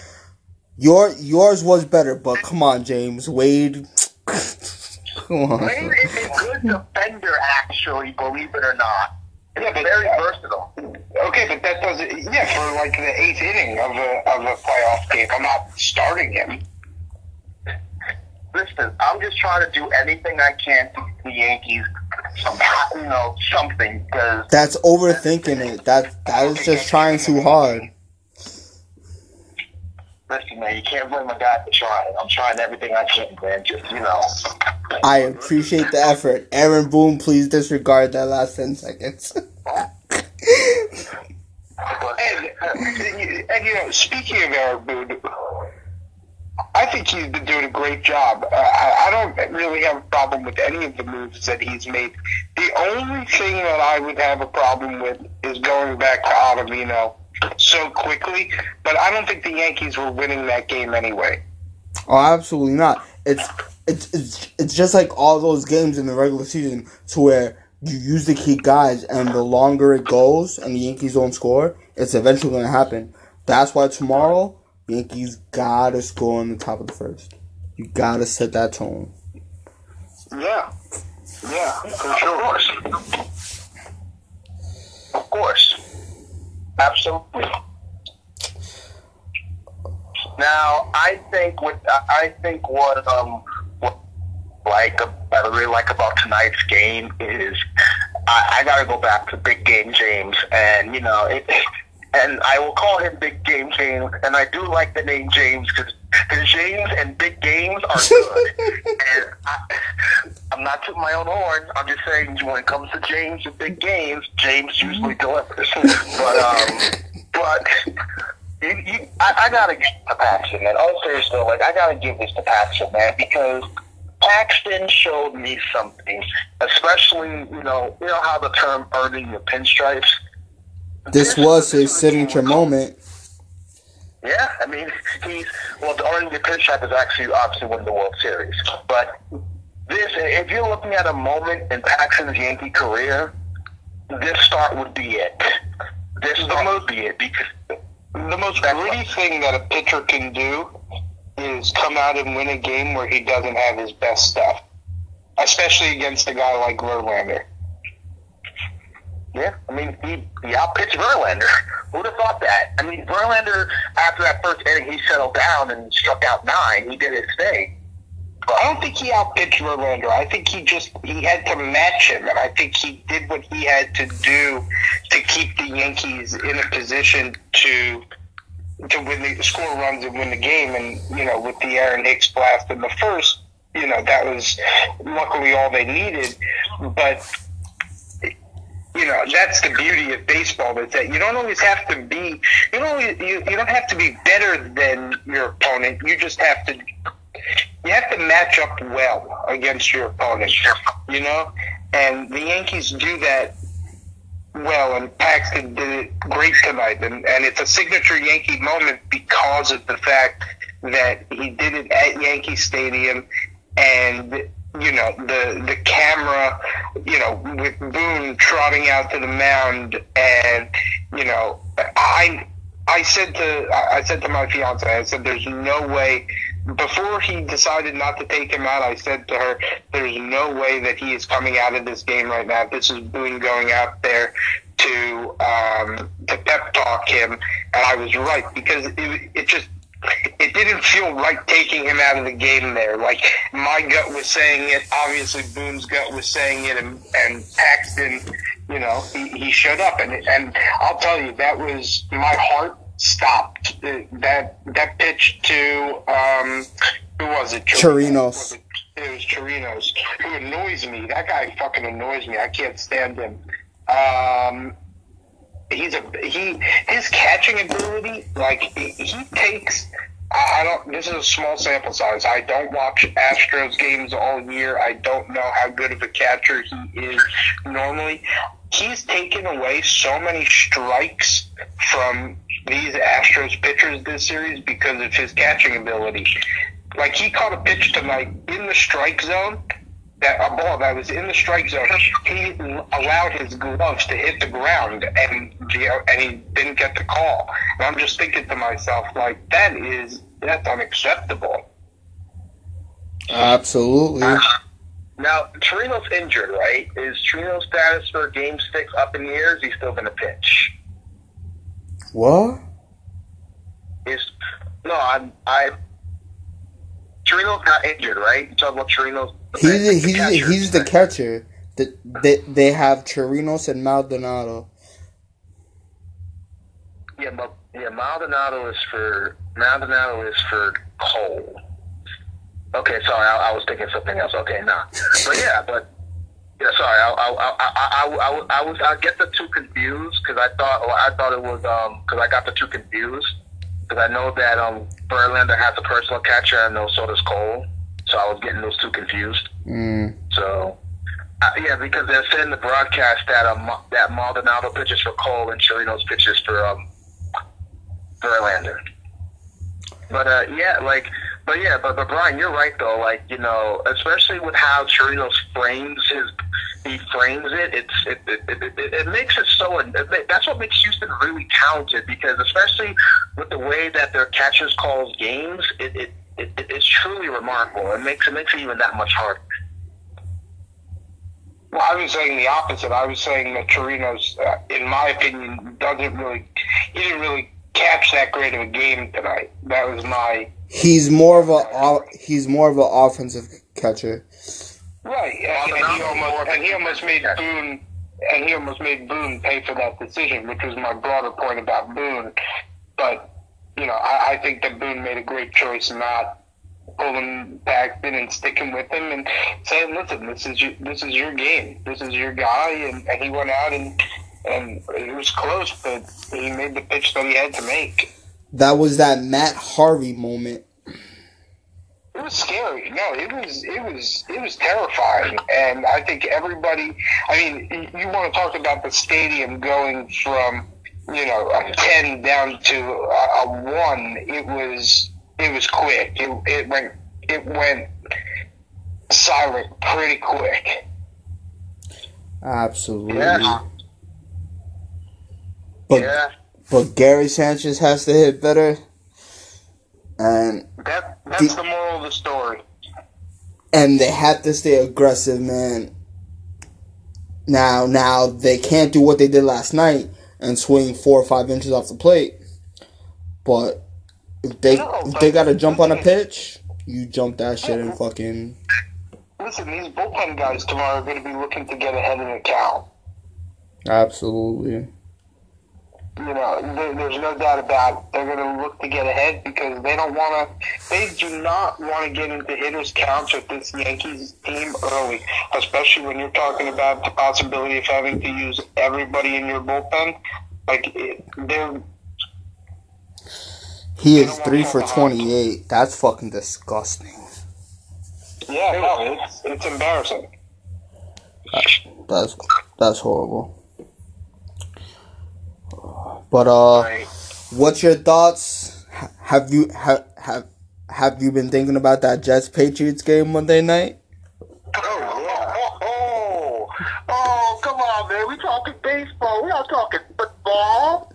Your yours was better, but come on, James Wade. <laughs> come on.
Wade is a good defender, actually, believe it or not.
Yeah,
He's
but-
very versatile.
Okay, but that doesn't. Yeah, for like the eighth inning of a of a playoff game, I'm not starting him.
Listen, I'm just trying to do anything I can to the Yankees some, you know, something because
That's overthinking it. That that is just trying too hard.
Listen, man, you can't blame a guy for trying. I'm trying everything I can, man. Just you know,
I appreciate the effort. Aaron Boone, please disregard that last ten seconds.
but,
And, and you know, speaking of Eric Boone, I think he's been doing a great job. Uh, I, I don't really have a problem with any of the moves that he's made. The only thing that I would have a problem with is going back to Ottavino so quickly. But I don't think the Yankees were winning that game anyway.
Oh, absolutely not. It's it's it's it's just like all those games in the regular season to where you use the key guys, and the longer it goes, and the Yankees don't score, it's eventually going to happen. That's why tomorrow Yankees gotta score in the top of the first. You gotta set that tone.
Yeah, yeah, for
of course, of course, absolutely. Now, I think what I think what um what like I really like about tonight's game is I, I got to go back to Big Game James, and you know it. And I will call him Big Game James, and I do like the name James because James and Big Games are good. <laughs> and I, I'm not tooting my own horn. I'm just saying when it comes to James and Big Games, James usually delivers. but um, but you, you, I, I gotta give it to Paxton, man. All seriously, like I gotta give this to Paxton, man, because Paxton showed me something, especially you know you know how the term earning the pinstripes.
This was his signature moment.
Yeah, I mean he's well. The earning the pinstripe is actually obviously winning the World Series, but this if you're looking at a moment in Paxton's Yankee career, this start would be it. This start would be it because
The most gritty thing that a pitcher can do is come out and win a game where he doesn't have his best stuff, especially against a guy like Verlander.
Yeah, I mean, he, he outpitched Verlander. Who'd have thought that? I mean, Verlander, after that first inning, he settled down and struck out nine. He did his thing.
I don't think he outpitched Verlander. I think he just he had to match him, and I think he did what he had to do to keep the Yankees in a position to to win the score runs and win the game. And you know, with the Aaron Hicks blast in the first, you know that was luckily all they needed. But you know that's the beauty of baseball is that you don't always have to be you don't you, you don't have to be better than your opponent. You just have to you have to match up well against your opponent, you know? And the Yankees do that well, and Paxton did it great tonight. And, and it's a signature Yankee moment because of the fact that he did it at Yankee Stadium and you know the the camera you know, with Boone trotting out to the mound, and you know, I I said to I said to my fiance, I said, "There's no way." Before he decided not to take him out, I said to her, "There's no way that he is coming out of this game right now. This is Boone going out there to um, to pep talk him," and I was right because it, it just it didn't feel right taking him out of the game there. Like my gut was saying it, obviously Boone's gut was saying it, and, and Paxton, you know, he, he showed up, and and I'll tell you that was my heart stopped. That that pitch to um, who was it?
Chirinos.
It, it was Chirinos, who annoys me. That guy fucking annoys me. I can't stand him. Um, he's a he his catching ability like he, takes I don't this is a small sample size. I don't watch Astros games all year. I don't know how good of a catcher he is normally. He's taken away so many strikes from these Astros pitchers this series because of his catching ability. Like he caught a pitch tonight in the strike zone that a ball that was in the strike zone, he allowed his gloves to hit the ground, and and he didn't get the call. And I'm just thinking to myself, like that is that's unacceptable.
Absolutely.
Uh, now Chirino's injured, right? Is Chirino's status for Game Six up in the air? Is he still going to pitch?
What?
Is no, I I Chirino's not injured, right? You talking about Chirino's
He's the, he's the, he's the catcher. The, they they have Chirinos and Maldonado.
Yeah, but yeah, Maldonado is for Maldonado is for Cole. Okay, sorry, I, I was thinking something else. Okay, nah, but yeah, but yeah, sorry, I I I I, I, I was I get the two confused because I thought I thought it was um because I got the two confused because I know that um Verlander has a personal catcher and no so does Cole. So I was getting those two confused.
Mm.
So, uh, yeah, because they're saying the broadcast that um, that Maldonado pitches for Cole and Chirinos pitches for um, Verlander. But uh, yeah, like, but yeah, but but Brian, you're right though. Like, you know, especially with how Chirinos frames his, he frames it. It's it it, it, it, it makes it so. That's what makes Houston really talented because especially with the way that their catchers calls games, it. it it, it, it's truly remarkable. It makes it makes it even that much harder.
Well, I was saying the opposite. I was saying that Chirinos, uh, in my opinion, doesn't really, he didn't really catch that great of a game tonight. That was my.
He's more of a he's more of an offensive catcher.
Right, and, and he almost and he almost made Boone and he almost made Boone pay for that decision, which was my broader point about Boone. But you know, I, I think that Boone made a great choice not pulling back in and sticking with him and saying, "Listen, this is your, this is your game. This is your guy." And, and he went out and and it was close, but he made the pitch that he had to make.
That was that Matt Harvey moment.
It was scary. No, it was it was it was terrifying, and I think everybody. I mean, you want to talk about the stadium going from you know, a ten down to a, a one, it was it was quick. It, it went it went silent pretty quick.
Absolutely.
Yeah.
But
yeah.
but Gary Sanchez has to hit better. And
that that's the, the moral of the story.
And they have to stay aggressive, man. Now now they can't do what they did last night and swing four or five inches off the plate. But if they no, if they got to jump on a pitch, you jump that shit and fucking.
Listen, these bullpen guys tomorrow are going to be looking to get ahead in the count.
Absolutely.
You know, there, there's no doubt about it. They're going to look to get ahead because they don't want to. They do not want to get into hitters' counts with this Yankees team early, especially when you're talking about the possibility of having to use everybody in your bullpen. Like they're.
He is three for twenty-eight. That's fucking disgusting.
Yeah, no, it's it's embarrassing.
That's that's horrible. But uh, right. what's your thoughts? Have you have have have you been thinking about that Jets Patriots game Monday night?
Oh, oh, oh,
oh come on, man. We talking baseball. We're not talking football.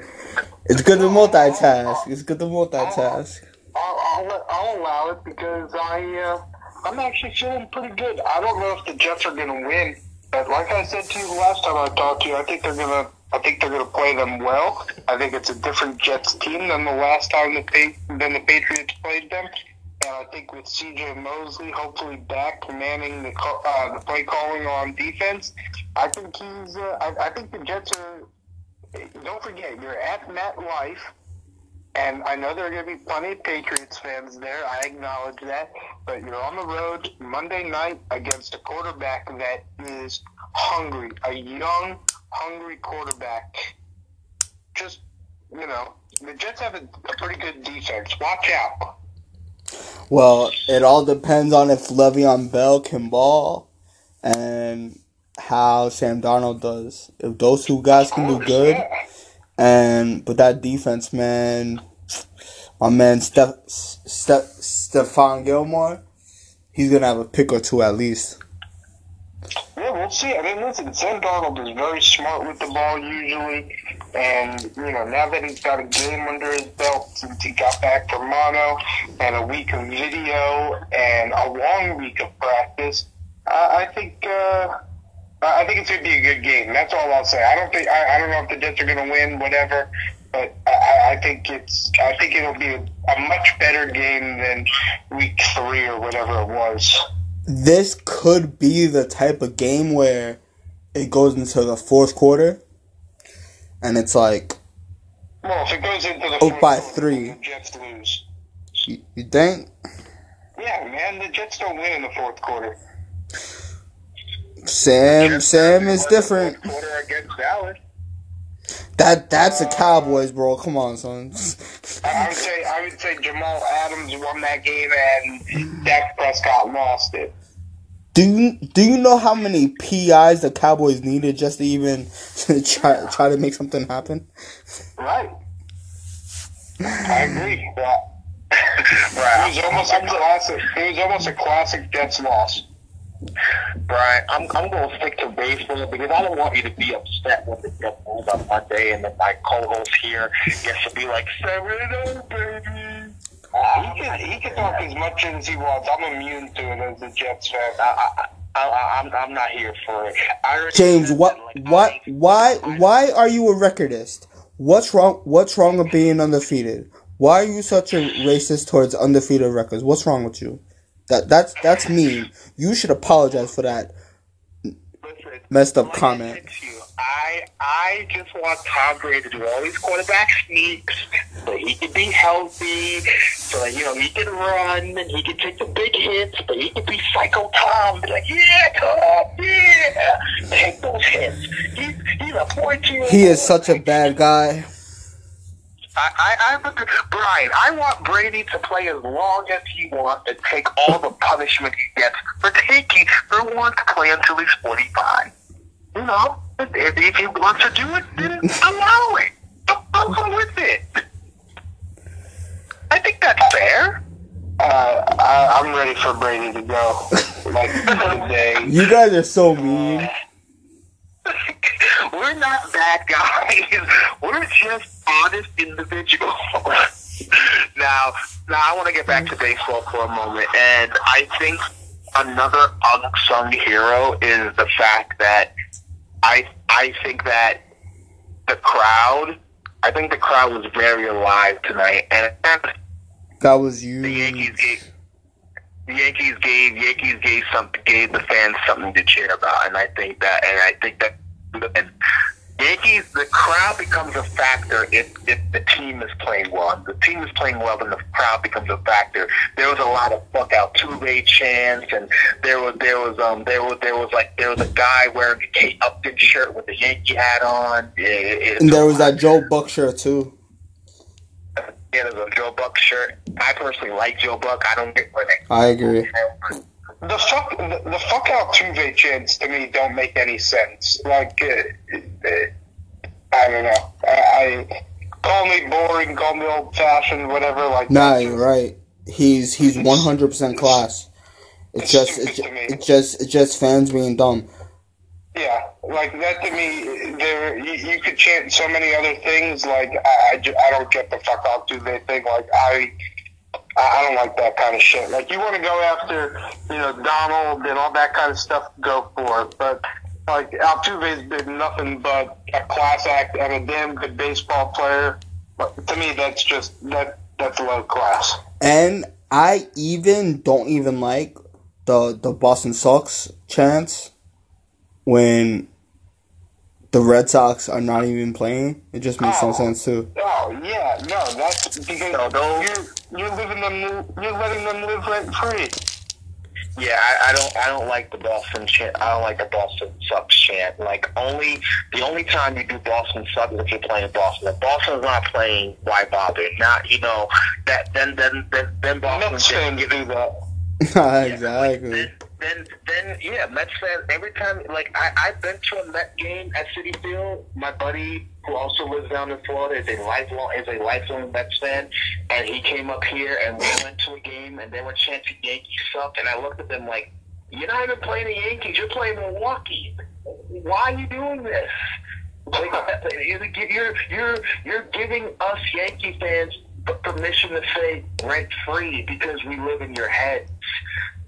It's good to multitask. It's good to multitask.
I'll, I'll, I'll allow it because I uh, I'm actually feeling pretty good. I don't know if the Jets are gonna win, but like I said to you last time I talked to you, I think they're gonna I think they're going to play them well. I think it's a different Jets team than the last time the pa- than the Patriots played them. And I think with C.J. Mosley hopefully back manning the uh, the play calling on defense, I think he's. Uh, I, I think the Jets are. Don't forget, you're at MetLife. And I know there are going to be plenty of Patriots fans there. I acknowledge that. But you're on the road Monday night against a quarterback that is hungry, a young, hungry quarterback. Just, you know, the Jets have a, a pretty good defense. Watch out.
Well, it all depends on if Le'Veon Bell can ball and how Sam Darnold does. If those two guys can do good, and but that defense, man, my man Steph, Steph, Stephon Gilmore, he's gonna have a pick or two at least.
Yeah, we'll see. I mean, listen, Sam Darnold is very smart with the ball usually, and you know now that he's got a game under his belt since he got back from mono and a week of video and a long week of practice, I, I think. Uh, I think it's going to be a good game. That's all I'll say. I don't think I, I don't know if the Jets are going to win, whatever, but I, I think it's I think it'll be a, a much better game than Week Three or whatever it was.
This could be the type of game where it goes into the fourth quarter, and it's like,
Well, if it goes into the
Oh, by
quarter,
three.
the Jets lose.
you, you think
Yeah, man, the Jets don't win in the fourth quarter.
Sam Sam is different.
Quarter against Dallas.
That that's the uh, Cowboys, bro. Come on, son.
I I would say I would say Jamal Adams won that game and Dak Prescott lost it.
Do you do you know how many PIs the Cowboys needed just to even <laughs> try try to make something happen?
Right. I agree. Yeah. It was almost a <laughs> classic. It was almost a classic Jets loss.
Brian, I'm I'm going to stick to baseball because I don't want you to be upset when the Jets lose on Monday, and then my co-host here gets to be like seven oh baby.
He can he can talk as much as he wants. I'm immune to it as a Jets fan.
I, I, I, I'm I'm not here for it.
James, what
like,
what why why are you a recordist? What's wrong what's wrong with being undefeated? Why are you such a racist towards undefeated records? What's wrong with you? That that's that's mean. You should apologize for that.
Listen,
Messed up comment.
said to you, I I just want Tom Brady to do all these quarterback sneaks so he can be healthy, so that you know he can run and he can take the big hits, but he can be psycho Tom, be like, yeah, Tom, yeah, take those hits. He's he's a fourteen.
He is such a bad guy.
I, I, I'm a, Brian. I want Brady to play as long as he wants and take all the punishment he gets for taking for wanting to play until he's 45. You know, if, if he wants to do it, then allow it. I'll go with it. I think that's fair.
Uh, I, I'm ready for Brady to go. Like <laughs> today.
You guys are so mean. <laughs>
We're not bad guys. <laughs> We're just honest individuals. now, now I want to get back to baseball for a moment, and I think another unsung hero is the fact that I I think that the crowd. I think the crowd was very alive tonight, and
That was
the. Yankees gave the Yankees gave Yankees gave something gave the fans something to cheer about, and I think that and I think that and Yankees the crowd becomes a factor if if the team is playing well. If the team is playing well, then the crowd becomes a factor. There was a lot of fuck out Tuve chants, and there was there was um there was there was like there was a guy wearing a Kate Upton shirt with a Yankee hat on. It, it,
And there was that Joe Buck shirt too.
yeah, there's a Joe Buck shirt. I personally like Joe Buck. I don't get where they
I agree.
The fuck, the, the fuck out Tuve chants to me don't make any sense. Like, uh, uh, I don't know. I, I call me boring, call me old fashioned, whatever. Like,
Nah, you're
just-
right. He's he's one hundred percent class. It's just it's, ju- it's just it's just fans being dumb.
Yeah, like that to me, there you, you could chant so many other things. Like I, I, I don't get the fuck out Altuve thing. Like I, I don't like that kind of shit. Like you want to go after, you know, Donald and all that kind of stuff. Go for it, but like Altuve's been nothing but a class act and a damn good baseball player. But to me, that's just that that's low class.
And I even don't even like the the Boston Sox chants when the Red Sox are not even playing. It just makes no
Oh.
sense too.
Oh yeah, no, that's because
No, those-
you're you're living them, you're letting them live rent free.
Yeah, I, I don't. I don't like the Boston chant. I don't like the Boston sucks chant. Like only the only time you do Boston sucks is if you're playing Boston. If Boston's not playing, why bother? Not you know that then then then, then Boston
Mets
didn't give
do that.
exactly.
Then, then, then, yeah, Mets fans. Every time, like I, I've been to a Met game at Citi Field. My buddy, who also lives down in Florida, is a lifelong is a lifelong Mets fan, and he came up here and we went to a game, and they were chanting Yankees suck, and I looked at them like, you're not even playing the Yankees, you're playing Milwaukee. Why are you doing this? Like, <laughs> you're you're you're giving us Yankee fans permission to say rent free because we live in your heads.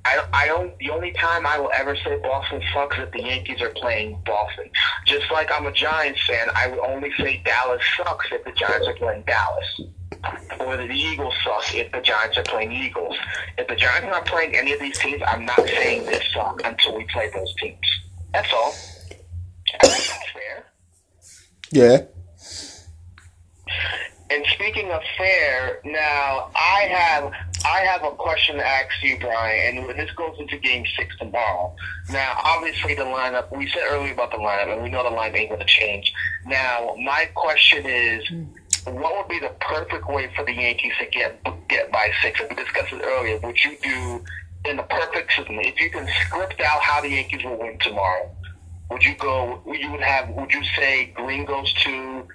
I, I don't. The only time I will ever say Boston sucks is if the Yankees are playing Boston. Just like I'm a Giants fan, I would only say Dallas sucks if the Giants are playing Dallas, or the Eagles suck if the Giants are playing Eagles. If the Giants are not playing any of these teams, I'm not saying they suck until we play those teams. That's all. That's fair.
Yeah.
And speaking of fair, now I have I have a question to ask you, Brian, and this goes into Game Six tomorrow. Now, obviously, the lineup we said earlier about the lineup, and we know the lineup ain't going to change. Now, my question is, hmm. what would be the perfect way for the Yankees to get get by six? And we discussed it earlier. Would you do in the perfect system if you can script out how the Yankees will win tomorrow? Would you go? You would have? Would you say Green goes two?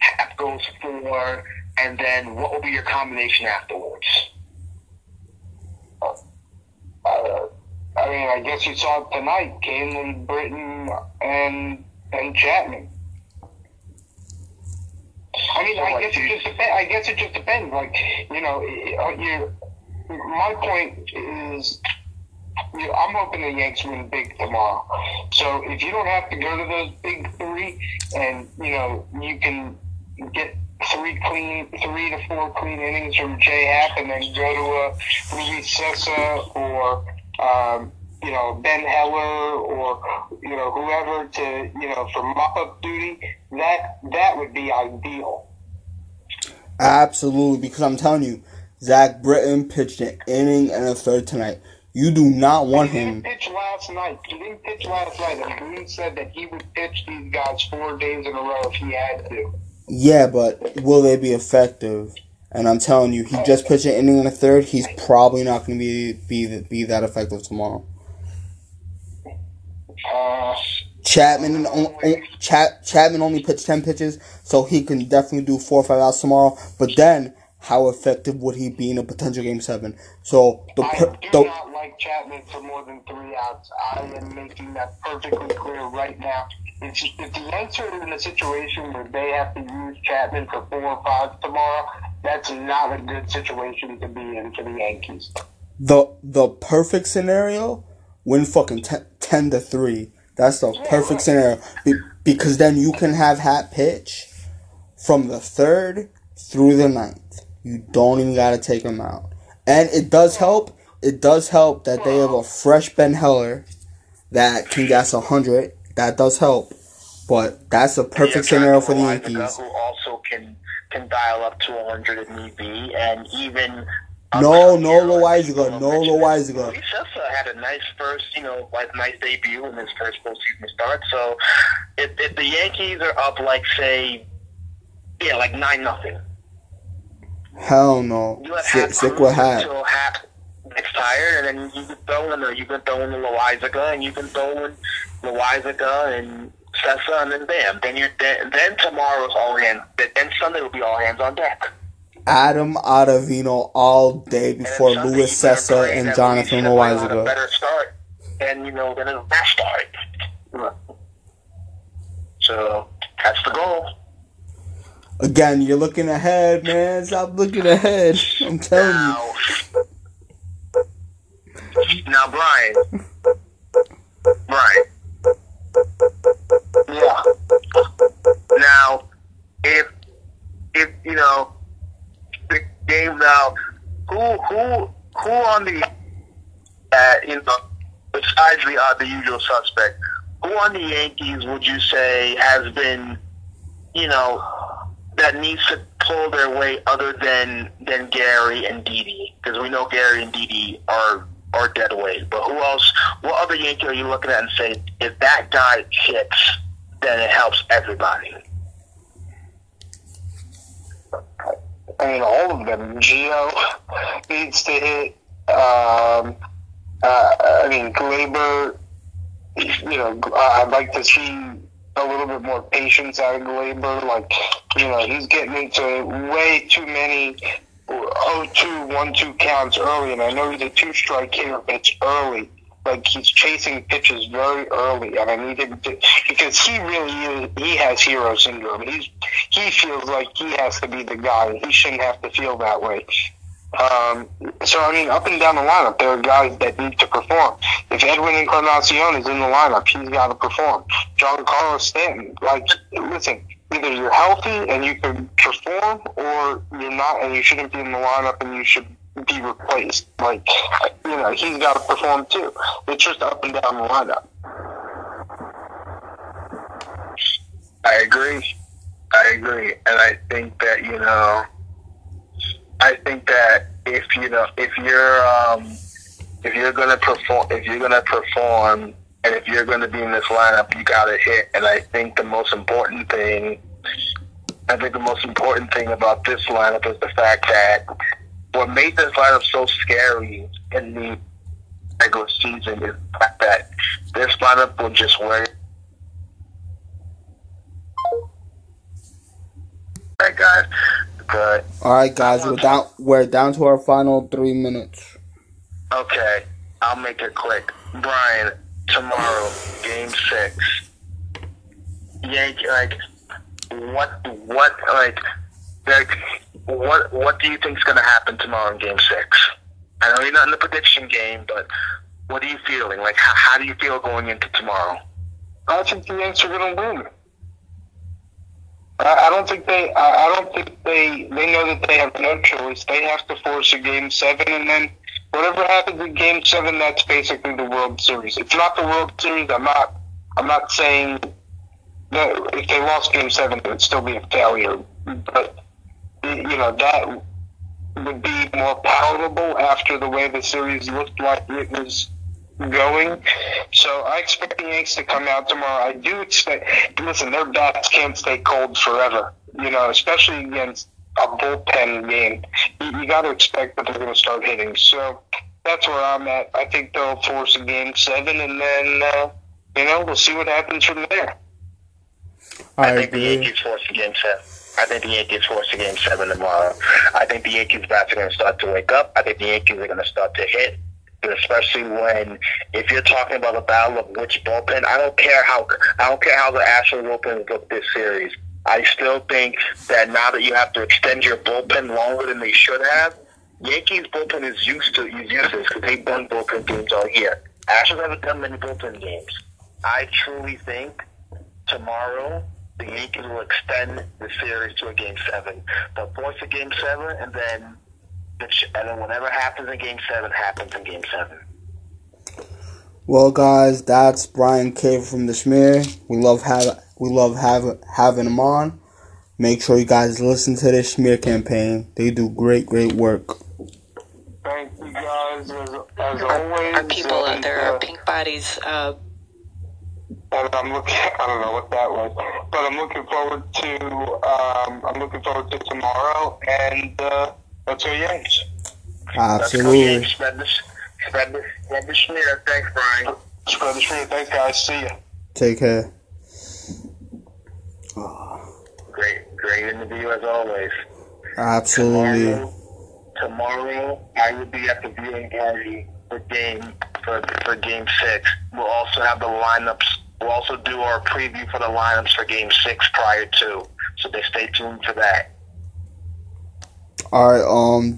Happ goes four, and then what will be your combination afterwards?
Uh, I mean, I guess you saw it tonight. Kahnle, Britton, and and Chapman. I mean, I guess it just depends. I guess it just depends. Like, you know, you. My point is, you know, I'm hoping the Yanks win big tomorrow. So if you don't have to go to those big three, and you know, you can get three clean, three to four clean innings from J Happ, and then go to a Luis Cessa or um, you know Ben Heller or you know whoever to you know for mop up duty. That that would be ideal.
Absolutely, because I'm telling you, Zach Britton pitched an inning and a third tonight. You do not want him.
He didn't pitch last night. He didn't pitch last night, and Green said that he would pitch these guys four days in a row if he had to.
Yeah, but will they be effective? And I'm telling you, he just pitched an inning and a third. He's probably not going to be be be that effective tomorrow.
Uh,
Chapman on, on, Chap, Chapman only pitched ten pitches, so he can definitely do four or five outs tomorrow. But then, how effective would he be in a potential game seven? So the
I do
the
not like Chapman for more than three outs. I am making that perfectly clear right now. If, if the Yanks are in a situation where they have to use Chapman for four or five tomorrow, that's not a good situation to be in for the Yankees.
the the perfect scenario, win fucking 10, 10 to three. That's the perfect scenario Be, because then you can have Happ pitch from the third through the ninth. You don't even gotta take him out, and it does help. It does help that they have a fresh Ben Heller that can gas hundred. That does help, but that's a perfect
Yeah,
scenario for the Yankees.
Who also can can dial up to 100 if need be, and even.
No, no Loaisiga, uh, no Loaisiga.
Cessa had a nice first, you know, like nice debut in his first postseason start. So, if, if the Yankees are up, like say, yeah, like nine nothing,
Hell no.
you let
Sick,
Happ
sick with
Happ gets tired, and then you can throw in, or you can throw in the Loaisiga, and you can throw in Loaisiga and Cessa, and then bam, then you're then, then tomorrow's all hands. Then Sunday will be all hands on deck.
Adam Ottavino all day before
you Cessa
and Jonathan
Luis Cessa will have A better start, and you know, than his last start. So that's the goal.
Again, you're looking ahead, man. Stop looking ahead. I'm telling
now, you. Now, Brian. Brian. Yeah. Now, if if you know the game now, who who who on the uh, you know besides the uh, the usual suspect, who on the Yankees would you say has been you know that needs to pull their weight other than than Gary and Didi because we know Gary and Didi are are dead weight. But who else? What other Yankee are you looking at and say if that guy hits, then it helps everybody?
I mean, all of them. Gio needs to hit. Um, uh, I mean, Gleyber. You know, I'd like to see a little bit more patience out of Gleyber. Like, you know, he's getting into way too many 0-2, 1-2 counts early, and I know he's a two-strike hitter, but it's early. Like he's chasing pitches very early, and I need him to because he really is. He has hero syndrome. He's he feels like he has to be the guy. He shouldn't have to feel that way. Um, so I mean, up and down the lineup, there are guys that need to perform. If Edwin Encarnacion is in the lineup, he's got to perform. Giancarlo Stanton, like, listen, either you're healthy and you can perform, or you're not and you shouldn't be in the lineup and you should be replaced. Like, you know, he's got to perform too. It's just up and down the lineup.
I agree. I agree, and I think that you know, I think that if you know, if you're um, if you're gonna perform, if you're gonna perform, and if you're gonna be in this lineup, you gotta hit. And I think the most important thing, I think the most important thing about this lineup is the fact that what made this lineup so scary in the regular season is the fact that this lineup will just wear Alright guys. Good.
Alright guys, we're down we're down to our final three minutes.
Okay. I'll make it quick. Brian, tomorrow, game six. Yankee like what what like like what what do you think is gonna happen tomorrow in game six? I know you're not in the prediction game, but what are you feeling? Like how, how do you feel going into tomorrow?
I think the Yanks are going to win. I, don't think they. I don't think they. They know that they have no choice. They have to force a game seven, and then whatever happens in game seven, that's basically the World Series. It's not the World Series. I'm not. I'm not saying that if they lost game seven, it would still be a failure. But you know that would be more palatable after the way the series looked like it was going. So I expect the Yanks to come out tomorrow. I do expect. Listen, their bats can't stay cold forever. You know, especially against a bullpen game. You, you got to expect that they're going to start hitting. So that's where I'm at. I think they'll force a game seven, and then uh, you know we'll see what happens from there.
I, I think the Yankees force a game seven. I think the Yankees force a game seven tomorrow. I think the Yankees bats are going to start to wake up. I think the Yankees are going to start to hit especially when if you're talking about a battle of which bullpen, I don't care how I don't care how the Astros bullpen look this series. I still think that now that you have to extend your bullpen longer than they should have, Yankees bullpen is used to is useless because they've done bullpen games all year. Astros haven't done many bullpen games. I truly think tomorrow the Yankees will extend the series to a game seven. They'll force a game seven, and then and then whatever happens in Game Seven happens in Game Seven.
Well, guys, that's Brian Cave from the Schmear. We love have we love have, having him on. Make sure you guys listen to the Schmear campaign. They do great, great work.
Thank you guys as, as always.
Our people out there, uh, our pink bodies. Uh,
and I'm looking. I don't know what that was, but I'm looking forward to. Um, I'm looking forward to tomorrow and. Uh, Let's go Yanks.
Absolutely.
Spread the, spread. Thanks, Brian.
Spread the schmear. Thanks, guys. See ya.
Take care.
Great, great interview as always.
Absolutely.
Tomorrow, tomorrow I will be at the viewing party for game for for game six. We'll also have the lineups We'll also do our preview for the lineups for Game Six prior to, so they stay tuned for that.
All right. Um.